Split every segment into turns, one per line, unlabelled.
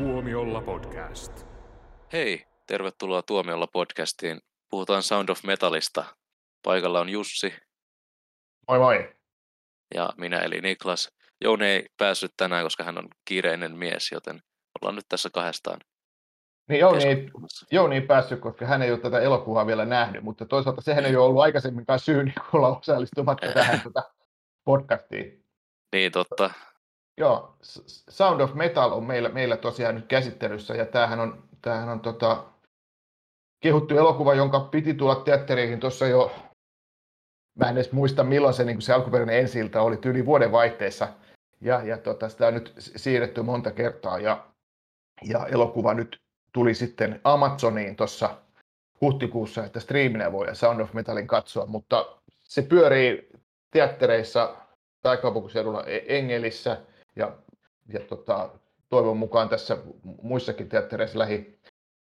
Tuomiolla podcast.
Hei, tervetuloa Tuomiolla podcastiin. Puhutaan Sound of Metalista. Paikalla on Jussi
Moi moi.
ja minä eli Niklas. Jouni ei päässyt tänään, koska hän on kiireinen mies, joten ollaan nyt tässä kahdestaan
Niin Jouni ei. Jouni ei päässyt, koska hän ei ole tätä elokuvaa vielä nähnyt, mutta toisaalta sehän ei ole ollut aikaisemminkaan syy niin olla osallistumatta tähän tätä podcastiin.
Niin, totta.
Joo, Sound of Metal on meillä, meillä tosiaan nyt käsittelyssä ja tämähän on, tämähän on tota, kehuttu elokuva, jonka piti tulla teattereihin tuossa jo, mä en edes muista milloin se, niin se alkuperäinen ensi oli, tyyli vuoden vaihteessa. Ja, ja tota, sitä on nyt siirretty monta kertaa ja, ja elokuva nyt tuli sitten Amazoniin tuossa huhtikuussa, että striiminä voi Sound of Metalin katsoa, mutta se pyörii teattereissa pääkaupunkiseudulla E- Engelissä ja, ja tota, toivon mukaan tässä muissakin teattereissa lähi,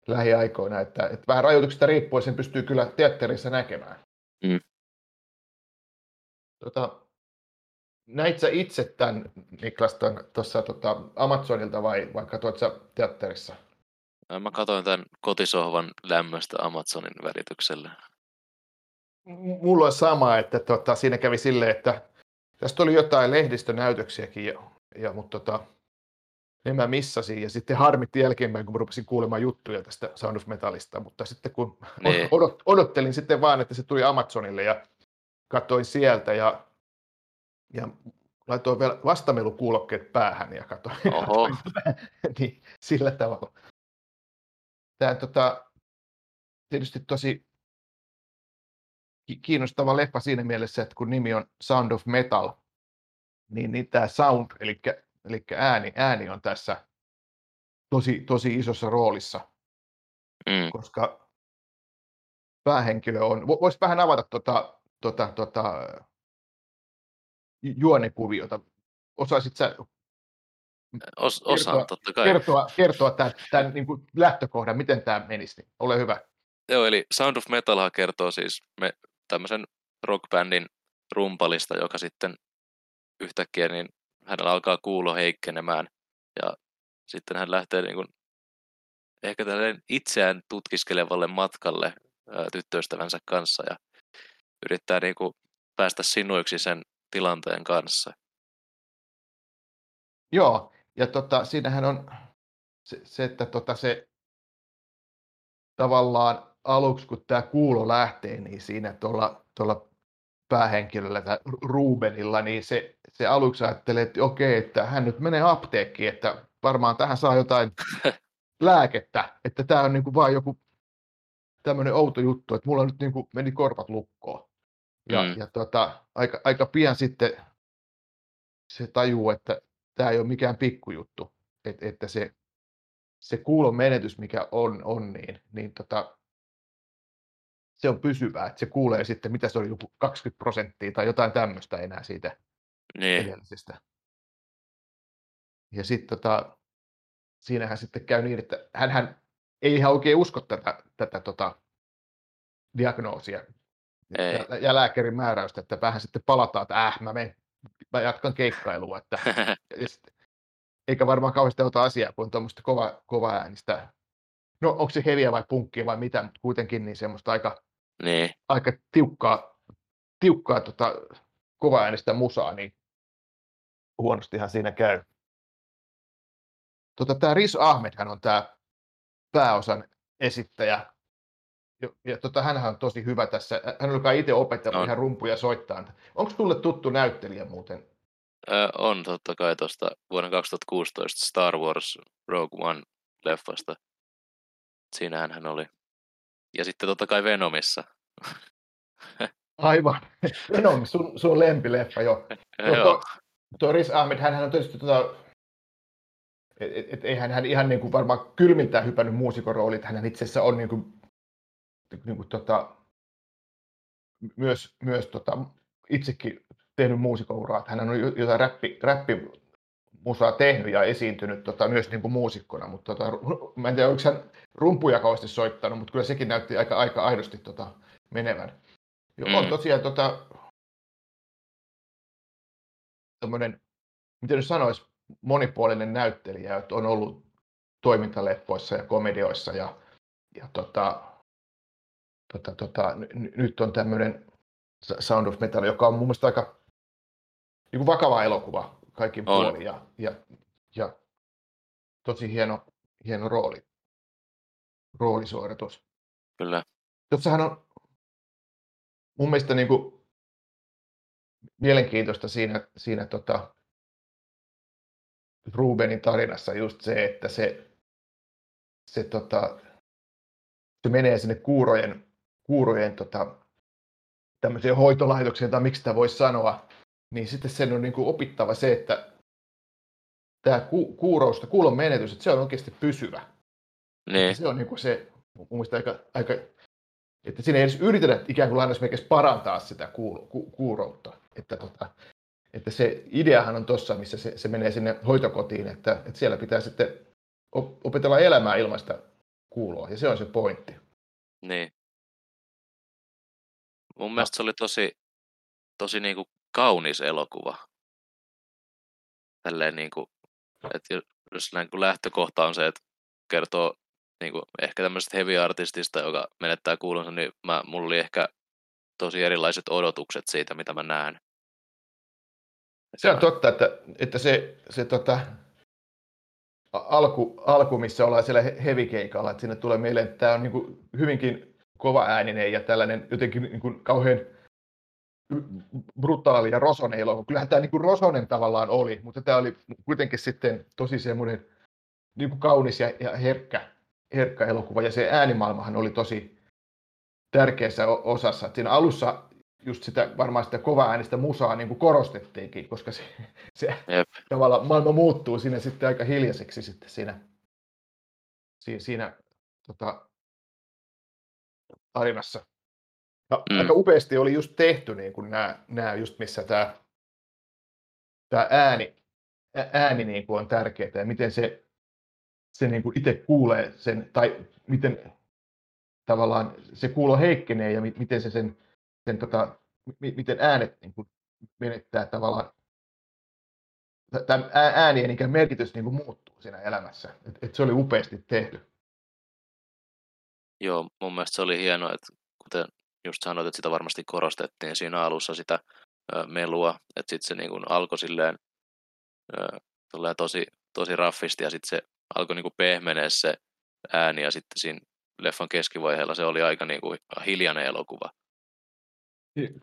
lähiaikoina, että, että vähän rajoituksista riippuen sen pystyy kyllä teatterissa näkemään.
Mm.
Tota, näit sä itse tämän, Niklas, tuossa tota, Amazonilta vai, vai katsoit sä teatterissa?
Ää, Mä katsoin tämän kotisohvan lämmöstä Amazonin välityksellä.
Mulla on sama, että tota, siinä kävi silleen, että tästä oli jotain lehdistönäytöksiäkin, ja, ja, mutta tota, ne mä missasin ja sitten harmitti jälkeenpäin, kun mä rupesin kuulemaan juttuja tästä Sound of Metalista, mutta sitten kun
Niin.
odot, odottelin sitten vaan, että se tuli Amazonille ja katsoin sieltä ja, ja laitoin vielä vastamelukuulokkeet päähän ja katsoin,
Oho.
katsoin tätä, niin, sillä tavalla. Tämä on tota, tietysti tosi ki- kiinnostava leffa siinä mielessä, että kun nimi on Sound of Metal, niin, niin tämä sound, eli, eli ääni, ääni on tässä tosi, tosi isossa roolissa,
Mm.
koska päähenkilö on, vo- voisi vähän avata tota, tota, tota, ju- juonekuviota. Osaisit sä
Os, osaan,
Kertoa-
totta kai.
kertoa, kertoa tämän, tämän niin kuin lähtökohdan, miten tämä menisi? Niin ole hyvä.
Joo, eli Sound of Metalhan kertoo siis me, tämmöisen rockbändin rumpalista, joka sitten yhtäkkiä niin hänellä alkaa kuulo heikkenemään ja sitten hän lähtee niin kuin, ehkä tälleen itseään tutkiskelevalle matkalle ää, tyttöystävänsä kanssa ja yrittää niin kuin, päästä sinuiksi sen tilanteen kanssa.
Joo, ja tota, siinähän on se, se että tota, se tavallaan aluksi, kun tämä kuulo lähtee, niin siinä tuolla, tuolla päähenkilöllä tai Rubenilla, niin se, se aluksi ajattelee, että okei, että hän nyt menee apteekkiin, että varmaan tähän saa jotain lääkettä, että tämä on niinku vaan joku tämmöinen outo juttu, että mulla nyt niinku meni korvat lukkoon. Ja,
Mm.
ja tota, aika, aika pian sitten se tajuu, että tämä ei ole mikään pikkujuttu, Et, että se, se kuulon menetys, mikä on, on niin, niin tota, se on pysyvää, että se kuulee sitten, mitä se oli, joku 20 prosenttia tai jotain tämmöistä enää siitä
Niin,
edellisestä. Ja sitten tota, siinähän sitten käy niin, että hän ei ihan oikein usko tätä, tätä tota, diagnoosia
Ei.
ja, ja, lääkärin määräystä, että vähän sitten palataan, että äh, mä, menen, mä jatkan keikkailua, että ja sit, eikä varmaan kauheasti ota asiaa, kun on tuommoista kova, kova äänistä. No onko se heviä vai punkkia vai mitä, mutta kuitenkin niin semmoista aika,
niin,
aika tiukkaa, tiukkaa tota, kova äänistä musaa, niin huonostihan siinä käy. Tota, tämä Riz Ahmedhan on tämä pääosan esittäjä. Ja, ja tota, hänhän on tosi hyvä tässä. Hän on kai itse opettanut
On.
ihan rumpuja soittaa. Onko sulle tuttu näyttelijä muuten?
Ö, on totta kai tuosta vuonna 2016 Star Wars Rogue One leffasta. Siinähän hän oli. Ja sitten totta kai Venomissa.
Aivan. Venom, sun, sun lempileffa jo.
Joo,
tuo, tuo Riz Ahmed, hän on tietysti tota, et, et, et, eihän hän ihan niin kuin varmaan kylmiltään hypännyt muusikon rooliin, että hän itse asiassa on niin kuin, niin kuin tota, myös, myös tota, itsekin tehnyt muusikouraa, että hän on jo- jotain räppi, räppimusaa tehnyt ja esiintynyt tota, myös niin kuin muusikkona, mutta tota, mä en tiedä, oliko hän rumpuja kauheasti soittanut, mutta kyllä sekin näytti aika, aika aidosti tota, menevän. Jo, on
Mm.
tosiaan tota, tämmöinen, miten nyt sanoisi, monipuolinen näyttelijä, että on ollut toimintaleppoissa ja komedioissa ja, ja tota, tota, tota, n- nyt on tämmöinen Sound of Metal, joka on mun mielestä aika niin kuin vakava elokuva kaikki puolin ja, ja, ja tosi hieno, hieno rooli, roolisuoritus.
Kyllä.
Tuossahan on mun mielestä niin kuin mielenkiintoista siinä, siinä tota, Rubenin tarinassa just se, että se, se, tota, se menee sinne kuurojen, kuurojen tota, tämmöiseen hoitolaitokseen, tai miksi sitä voisi sanoa, niin sitten sen on niin kuin opittava se, että tämä ku, kuurous, kuulon menetys, että se on oikeasti pysyvä.
Niin,
Se on niin kuin se, mun mielestä aika, aika että siinä ei edes yritetä ikään kuin lainausmerkeissä parantaa sitä kuul, ku, kuuroutta. Että, tota, että se ideahan on tuossa, missä se, se menee sinne hoitokotiin, että, että siellä pitää sitten op- opetella elämää ilman sitä kuuloa, ja se on se pointti.
niin. Mun mielestä se oli tosi, tosi niinku kaunis elokuva. Tälleen niinku, että jo- jos kun lähtökohta on se, että kertoo niinku ehkä tämmöisestä heavy-artistista, joka menettää kuulonsa, niin mä, mulla oli ehkä tosi erilaiset odotukset siitä, mitä mä näen.
Se on totta, että, että se, se tota, alku, alku, missä ollaan siellä he- heavy-keikalla, että sinne tulee mieleen, että tämä on niin kuin hyvinkin kova ääninen ja tällainen jotenkin niin kuin kauhean brutaali ja rosonen elokuva. Kyllähän tämä niin kuin rosonen tavallaan oli, mutta tämä oli kuitenkin sitten tosi semmoinen niin kuin kaunis ja, ja herkkä, herkkä elokuva. Ja se äänimaailmahan oli tosi tärkeässä osassa. Siinä alussa just sitä, varmaan sitä kova äänistä musaa niin kuin korostettiinkin, koska se, se
Jep.
tavallaan maailma muuttuu siinä sitten aika hiljaiseksi sitten siinä, siinä, siinä tota, tarinassa. Ja
Mm.
aika upeasti oli just tehty niin kuin nämä, nämä just missä tämä, tämä ääni, ääni niin kuin on tärkeää ja miten se, se niin kuin itse kuulee sen, tai miten tavallaan se kuulo heikkenee ja mi- miten se sen, sen tota, mi- miten äänet niin kuin menettää tavallaan tämä äänien ikään merkitys niin kuin muuttuu siinä elämässä. Et, et se oli upeasti tehty.
Joo, mun mielestä se oli hienoa, että kuten just sanoit, että sitä varmasti korostettiin siinä alussa sitä ö, melua, että sitten se niin kuin alkoi silleen ö, tosi, tosi raffisti ja sitten se alkoi niin pehmenee se ääni ja sitten siinä leffan keskivaiheella se oli aika niin kuin hiljainen elokuva.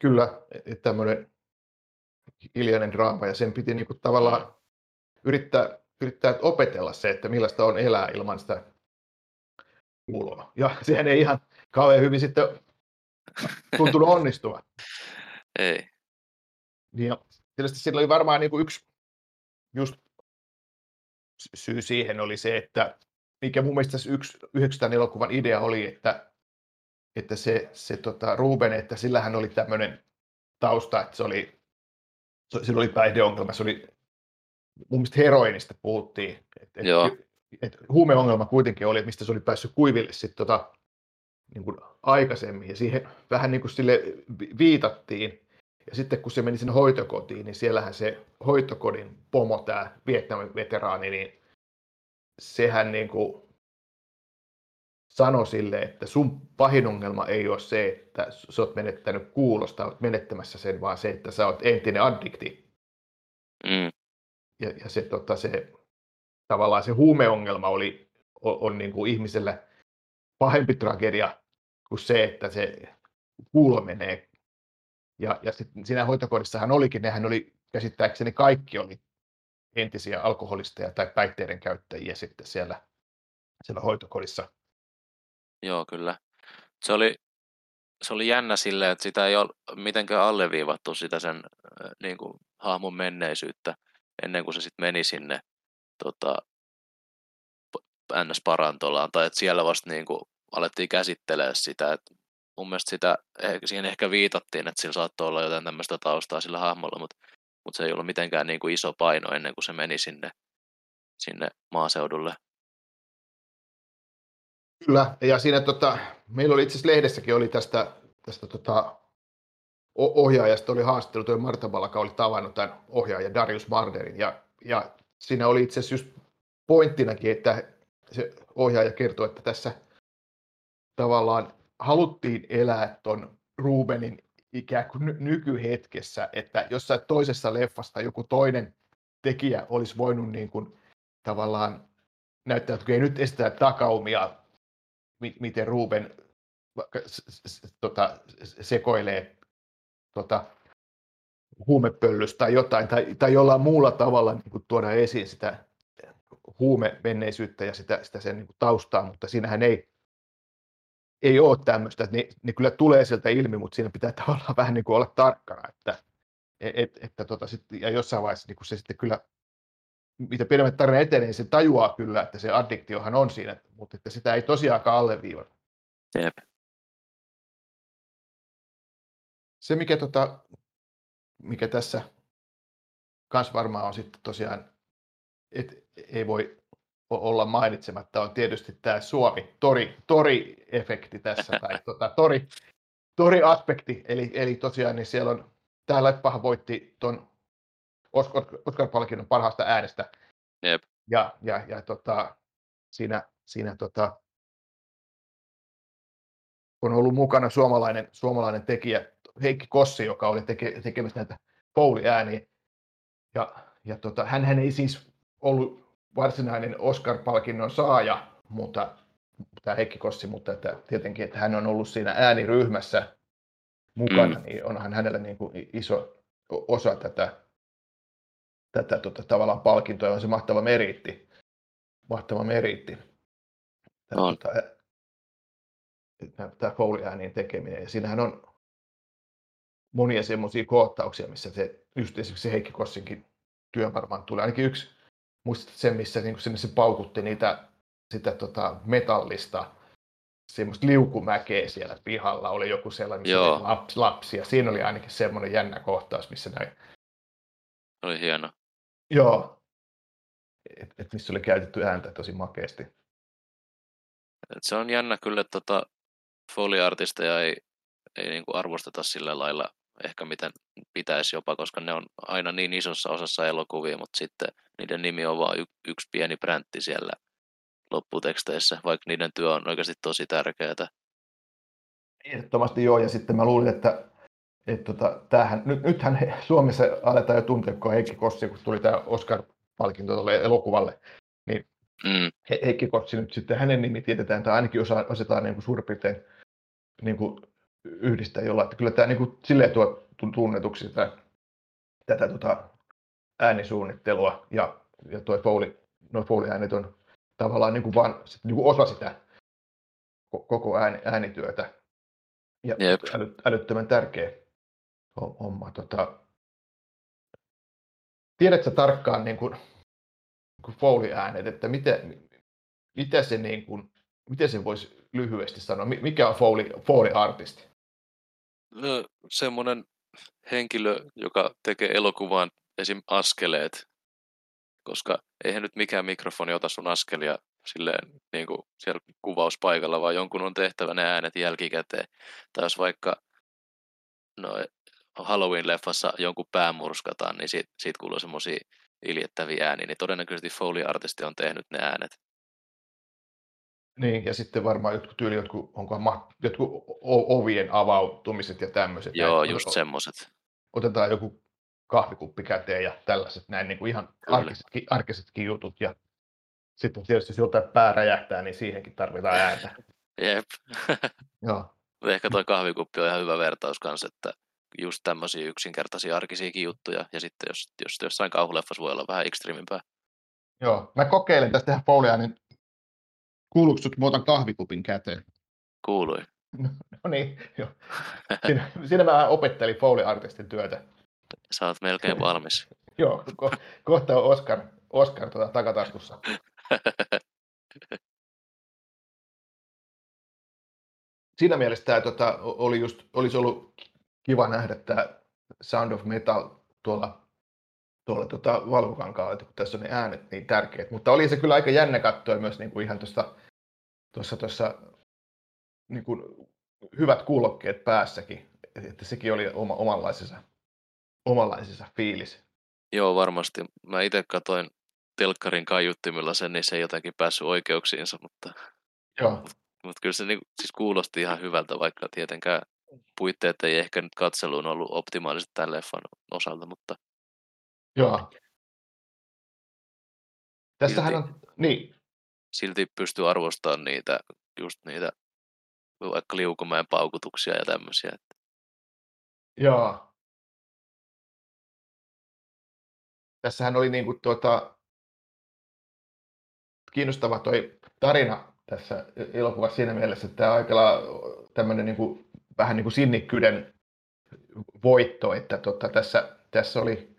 Kyllä, että tämmöinen hiljainen draama ja sen piti niin kuin tavallaan yrittää, yrittää opetella se, että millaista on elää ilman sitä kuuloa. Ja sehän ei ihan kauhean hyvin sitten tuntunut onnistuva.
Ei,
Niin ja tietysti sillä oli varmaan niin kuin yksi just syy siihen oli se, että mikä mun mielestä yksi, yhdeksi tämän elokuvan idea oli, että, että se, se tota, Ruben, että sillähän oli tämmöinen tausta, että se oli, se, sillä oli päihdeongelma, se oli mun mielestä heroinista puhuttiin, että et,
Joo.
et huumeongelma kuitenkin oli, että mistä se oli päässyt kuiville sitten tota, niin kuin aikaisemmin, ja siihen vähän niin kuin sille vi- viitattiin, ja sitten kun se meni sinne hoitokotiin, niin siellähän se hoitokodin pomo, tämä Vietnamin veteraani, niin sehän niin kuin sanoi sille, että sun pahin ongelma ei ole se, että sä oot menettänyt kuulosta, oot menettämässä sen, vaan se, että sä oot entinen addikti.
mm,
Ja, ja se, tota, se, tavallaan se huumeongelma oli, on, on niin kuin ihmiselle pahempi tragedia kuin se, että se kuulo menee. Ja, ja sitten siinä hoitokodissahan olikin, nehän oli käsittääkseni kaikki oli entisiä alkoholisteja tai päihteiden käyttäjiä sitten siellä, siellä hoitokodissa.
joo kyllä. Se oli, se oli jännä silleen, että sitä ei ole mitenkään alleviivattu sitä sen niin kuin, hahmon menneisyyttä ennen kuin se sitten meni sinne tota, NS-parantolaan, tai että siellä vasta niin kuin, alettiin käsittelee sitä, että mun mielestä sitä, eh- siihen ehkä viitattiin, että sillä saattoi olla jotain tämmöistä taustaa sillä hahmolla, mutta, mutta se ei ollut mitenkään niin kuin iso paino ennen kuin se meni sinne, sinne maaseudulle.
Kyllä, ja siinä tota, meillä oli itse asiassa lehdessäkin oli tästä, tästä tota, ohjaajasta oli haastattelu, tuo Marta Balaka oli tavannut tämän ohjaajan Darius Marderin, ja, ja siinä oli itse asiassa just pointtinakin, että se ohjaaja kertoo, että tässä tavallaan haluttiin elää ton Rubenin ikään kuin ny- nykyhetkessä, että jossain toisessa leffasta joku toinen tekijä olisi voinut niin kuin tavallaan näyttää, että ei nyt esitä takaumia, miten Ruben tota, sekoilee tota, huumepöllystä tai jotain, tai, tai jollain muulla tavalla niin kuin tuoda esiin sitä huumemenneisyyttä ja sitä, sitä sen niin kuin taustaa, mutta siinähän ei, ei ole tämmöistä, että ne, ne kyllä tulee sieltä ilmi, mutta siinä pitää tavallaan vähän niin kuin olla tarkkana, että, et, että tota, sit, ja jossain vaiheessa niin kuin se sitten kyllä, mitä pidemmät tarina etenee, niin se tajuaa kyllä, että se addiktiohan on siinä, mutta että sitä ei tosiaankaan alleviivata.
Jep.
Se, mikä, tota, mikä tässä kans varmaan on sitten tosiaan, et ei voi olla mainitsematta, on tietysti tämä Suomi, tori, tori-efekti tässä, tai tota, tori, tori-aspekti, eli, eli tosiaan niin siellä on, tämä Leppahan voitti tuon Oscar-palkinnon parhaasta äänestä,
Jep.
ja, ja, ja tota, siinä, siinä tota, on ollut mukana suomalainen, suomalainen tekijä Heikki Kossi, joka oli teke, tekemässä näitä Fouli-ääniä. Ja, ja tota, hän ei siis ollut varsinainen Oscar-palkinnon saaja, mutta tämä Heikki Kossi, mutta että tietenkin, että hän on ollut siinä ääniryhmässä mukana, mm. niin onhan hänellä niin kuin iso osa tätä, tätä tota, tavallaan palkintoa, on se mahtava meriitti. Mahtava meriitti. Tämä,
on.
Tota, tämä Foley-äänien tekeminen. Ja siinähän on monia semmoisia kohtauksia, missä se, just esimerkiksi se Heikki Kossinkin työ varmaan tulee. Ainakin yksi, muistat sen, missä niin sinne se paukutti niitä, sitä tota, metallista semmoista liukumäkeä siellä pihalla, oli joku sellainen
Joo.
Lapsi, lapsi, ja siinä oli ainakin semmoinen jännä kohtaus, missä näin.
Oli hieno.
Joo, et, et missä oli käytetty ääntä tosi makeasti.
Et se on jännä kyllä, että tota, foliartisteja ei, ei niinku arvosteta sillä lailla ehkä miten pitäisi jopa, koska ne on aina niin isossa osassa elokuvia, mutta sitten niiden nimi on vain y- yksi pieni präntti siellä lopputeksteissä, vaikka niiden työ on oikeasti tosi tärkeää.
Ehdottomasti joo, ja sitten mä luulin, että, että tota, tämähän, nyt, nythän he, Suomessa aletaan jo tuntea, kun Heikki Kossi, kun tuli tämä Oscar-palkinto tuolle elokuvalle, niin
Mm,
He, Heikki Kossi nyt sitten, hänen nimi tiedetään, tai ainakin osa, osataan niin kuin suurin piirtein niin kuin yhdistää jollain, että kyllä tämä niin kuin, silleen tuo tunnetuksi tätä, tätä tota, äänisuunnittelua ja, ja tuo Foley, no Foley-äänet on tavallaan niin kuin vaan sit, niin kuin osa sitä ko- koko ääni, äänityötä. Ja
Jep.
äly, älyttömän tärkeä homma. Tota, tiedätkö tarkkaan niin kuin, kuin Foley-äänet, että miten, mitä se, niin kuin, miten se voisi lyhyesti sanoa, Mi- mikä on Foley, Foley-artisti?
No, semmoinen henkilö, joka tekee elokuvaan esim. askeleet, koska eihän nyt mikään mikrofoni ota sun askelia silleen niin kuin siellä kuvauspaikalla, vaan jonkun on tehtävä ne äänet jälkikäteen. Tai jos vaikka no, Halloween-leffassa jonkun pää murskataan, niin siitä, siitä kuuluu semmoisia iljettäviä ääniä, niin todennäköisesti Foley-artisti on tehnyt ne äänet.
Niin, ja sitten varmaan jotkut tyyli, jotkut, onko ma, jotkut o- ovien avautumiset ja tämmöiset.
Joo,
näin.
just semmoiset.
Otetaan joku kahvikuppi käteen ja tällaiset näin niin kuin ihan
Kyllä.
arkisetkin, arkisetkin jutut. Ja sitten tietysti jos joltain pää räjähtää, niin siihenkin tarvitaan ääntä.
Jep.
Joo,
Ehkä toi kahvikuppi on ihan hyvä vertaus kanssa, että just tämmöisiä yksinkertaisia arkisiakin juttuja, ja sitten jos, jos jossain kauhuleffassa voi olla vähän ekstriimimpää.
joo. Mä kokeilen tästä tehdä niin kuuluuko sut, mä otan kahvikupin käteen?
Kuului.
No niin, joo. Siinä, siinä mä opettelin Foley-artistin työtä.
Sä oot melkein valmis.
Joo, ko- kohta on Oscar, Oscar tuota, takataskussa. Siinä mielessä tämä tota, oli just, olisi ollut kiva nähdä tämä Sound of Metal tuolla, tuolla tota, valkokankaalla, että kun tässä on ne äänet niin tärkeät. Mutta oli se kyllä aika jännä katsoa myös niin kuin ihan tuossa, tuossa, tuossa niin kuin hyvät kuulokkeet päässäkin. Että sekin oli oma, omanlaisensa, omanlaisensa fiilis.
Joo, varmasti. Mä itse katoin telkkarin kaiuttimilla sen, niin se ei jotenkin päässyt oikeuksiinsa, mutta,
Joo,
mutta kyllä se niinku, siis kuulosti ihan hyvältä, vaikka tietenkään puitteet ei ehkä nyt katseluun ollut optimaaliset tämän leffan osalta, mutta
joo. Tässähän
Silti.
on, niin,
silti pystyy arvostamaan niitä, just niitä vaikka liukumäen paukutuksia ja tämmöisiä. Että
joo. Tässähän oli niin kuin tuota, kiinnostava toi tarina tässä elokuvassa siinä mielessä, että tämä on aika tämmöinen niin kuin, vähän niin kuin sinnikkyyden voitto, että tota, tässä, tässä oli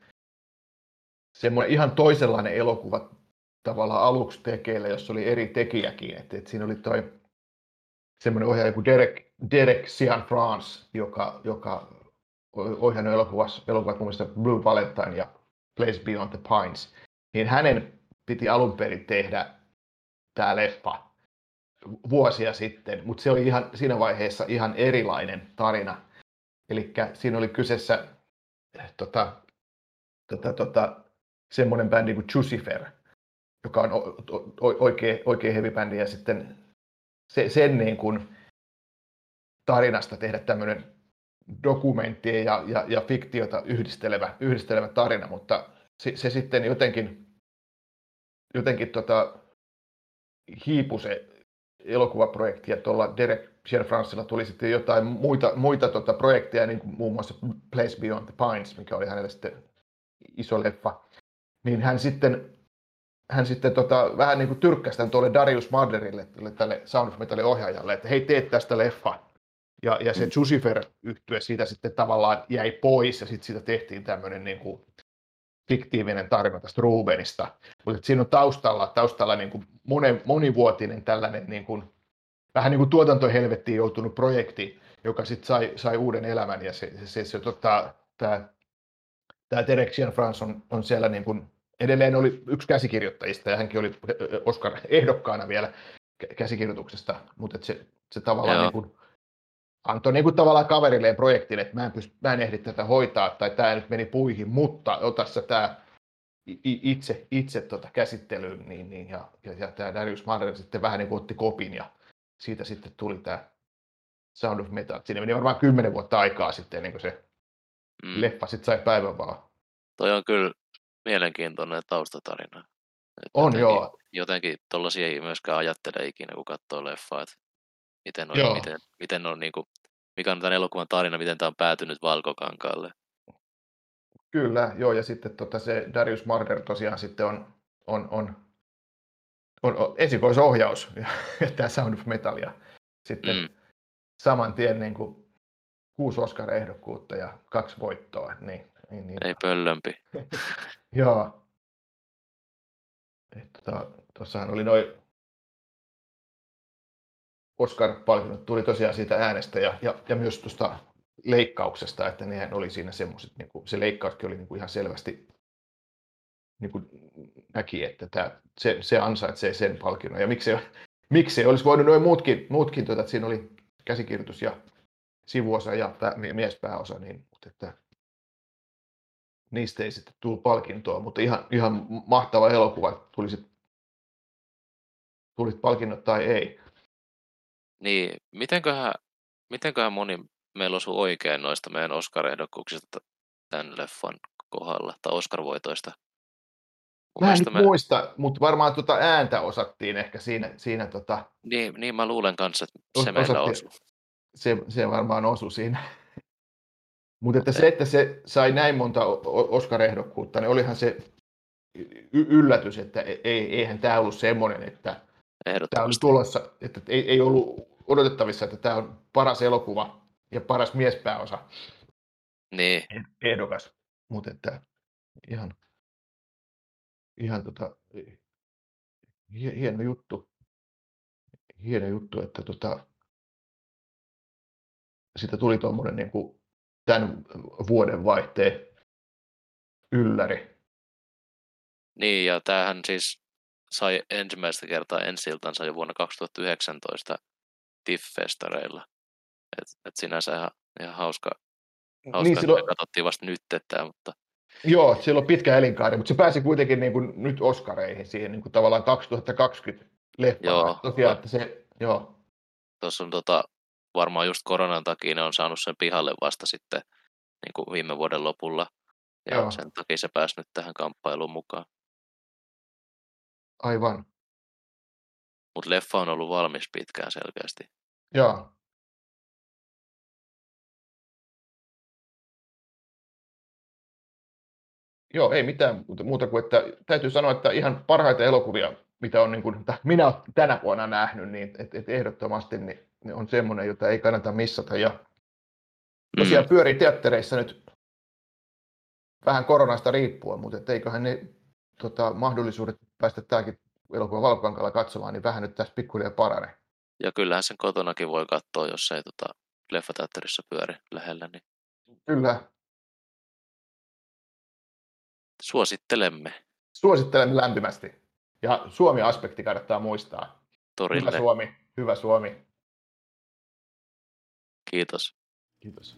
semmoinen ihan toisenlainen elokuva tavallaan aluksi tekeillä, jossa oli eri tekijäkin. Et, et siinä oli toi semmoinen ohjaaja kuin Derek, Derek Sian France, joka, joka ohjannut elokuvassa, elokuvat muun muassa Blue Valentine ja Place Beyond the Pines. Niin hänen piti alun perin tehdä tämä leffa vuosia sitten, mutta se oli ihan siinä vaiheessa ihan erilainen tarina. Eli siinä oli kyseessä tota, tota, tota, semmoinen bändi kuin Jucifer, joka on oikein, oikein heavy bändi, ja sitten se, sen niin kuin tarinasta tehdä tämmöinen dokumentti ja, ja, ja fiktiota yhdistelevä, yhdistelevä tarina, mutta se, se sitten jotenkin, jotenkin tota, hiipui se elokuvaprojekti, ja tuolla Derek Francilla tuli sitten jotain muita, muita tota projekteja, niin kuin muun muassa Place Beyond the Pines, mikä oli hänelle sitten iso leffa, niin hän sitten, hän sitten tota, vähän niin kuin tyrkkäsi tämän tuolle Darius Marderille, tälle, tälle Sound of Metalin ohjaajalle, että hei, teet tästä leffa. Ja, ja se Jucifer yhtye siitä sitten tavallaan jäi pois, ja sitten siitä tehtiin tämmöinen niin kuin fiktiivinen tarina tästä Rubenista. Mutta siinä on taustalla, taustalla niin kuin monen, monivuotinen tällainen niin kuin, vähän niin kuin tuotantohelvettiin joutunut projekti, joka sitten sai, sai uuden elämän. Ja se, se, se, se tota, tämä tämä Derek France on, on siellä niin kuin, edelleen oli yksi käsikirjoittajista ja hänkin oli Oscar ehdokkaana vielä käsikirjoituksesta, mutta se, se tavallaan niin kuin, antoi niin kuin tavallaan kaverilleen projektin, että mä en, pyst- mä en ehdi tätä hoitaa tai tämä nyt meni puihin, mutta ota sä tämä itse, itse tota käsittelyyn, niin, niin, ja, ja, ja tämä Darius Marder sitten vähän niin kuin otti kopin ja siitä sitten tuli tämä Sound of Metal. Siinä meni varmaan kymmenen vuotta aikaa sitten ennen kuin se mm. leffa sitten sai päivänvalon.
Toi on kyllä mielenkiintoinen taustatarina.
Että on
jotenkin,
joo.
Jotenkin tollasia ei myöskään ajattele ikinä, kun katsoo leffaa, että miten on, joo. miten, miten on niin kuin, mikä on tämän elokuvan tarina, miten tämä on päätynyt valkokankaalle.
Kyllä, joo, ja sitten tota, se Darius Marder tosiaan sitten on, on, on, on, on esikoisohjaus, ja tämä Sound of Metalia. Sitten mm. saman tien niin kuin, kuusi Oscar-ehdokkuutta ja kaksi voittoa. Niin, niin, niin.
Ei pöllömpi.
joo. Tuossahan tota, oli noin Oscar-palkinnot tuli tosiaan siitä äänestä ja, ja, ja myös tuosta leikkauksesta, että nehän oli siinä semmoiset, niin kuin, se leikkauskin oli niin kuin ihan selvästi niin kuin näki, että tämä, se, se ansaitsee sen palkinnon. Ja miksi, miksi olisi voinut noin muutkin, muutkin tuota, että siinä oli käsikirjoitus ja sivuosa ja pää, miespääosa, niin, mutta että niistä ei sitten tullut palkintoa, mutta ihan, ihan mahtava elokuva, tuli sit, tulit palkinnot tai ei.
Niin, mitenköhän, mitenköhän moni meillä osui oikein noista meidän Oscar-ehdokkuuksista tämän leffan kohdalla, tai Oscar-voitoista?
Mä en me... muista, mutta varmaan tuota ääntä osattiin ehkä siinä. siinä tota...
niin, niin, mä luulen kanssa, että se Os- meillä osui.
Se, se varmaan osui siinä. mutta että se, että se sai näin monta Oscar-ehdokkuutta, niin olihan se y- yllätys, että e-, ei, eihän tämä ollut semmoinen, että tämä oli tulossa, että ei, ei ollut odotettavissa, että tämä on paras elokuva ja paras miespääosa
niin.
ehdokas. Mutta että ihan, ihan tota, hieno juttu. Hieno juttu, että tota, siitä tuli tuommoinen niin kuin tämän vuoden vaihteen ylläri.
Niin, ja tämähän siis sai ensimmäistä kertaa ensi jo vuonna 2019 TIFF-festareilla. Et, et sinänsä ihan, ihan hauska, hauska niin, silloin... katsottiin vasta nyt, että, mutta
Joo, sillä on pitkä elinkaari, mutta se pääsi kuitenkin niin kuin nyt Oscareihin siihen niin kuin tavallaan 2020 leffaan.
Joo.
Tosiaan, että se, joo,
Tuossa on tota, varmaan just koronan takia ne on saanut sen pihalle vasta sitten niin kuin viime vuoden lopulla. Ja
Joo.
sen takia se pääsi nyt tähän kamppailuun mukaan.
aivan.
Mutta leffa on ollut valmis pitkään selkeästi.
Joo. Joo, ei mitään muuta- kuin, että täytyy sanoa, että ihan parhaita elokuvia, mitä on niin kuin, minä olen tänä vuonna nähnyt, niin et, et ehdottomasti niin, niin on semmoinen, jota ei kannata missata. Ja tosiaan pyörii teattereissa nyt vähän koronasta riippuen, mutta et eiköhän ne tota, mahdollisuudet päästä tämäkin elokuva Valkokankalla katsomaan, niin vähän nyt tässä pikkuhiljaa parane.
Ja kyllähän sen kotonakin voi katsoa, jos ei tota, leffateatterissa pyöri lähellä, niin
Kyllä,
suosittelemme
suosittelen lämpimästi. Ja Suomi-aspekti kannattaa muistaa. Hyvä
torille.
Suomi, hyvä Suomi.
Kiitos.
Kiitos.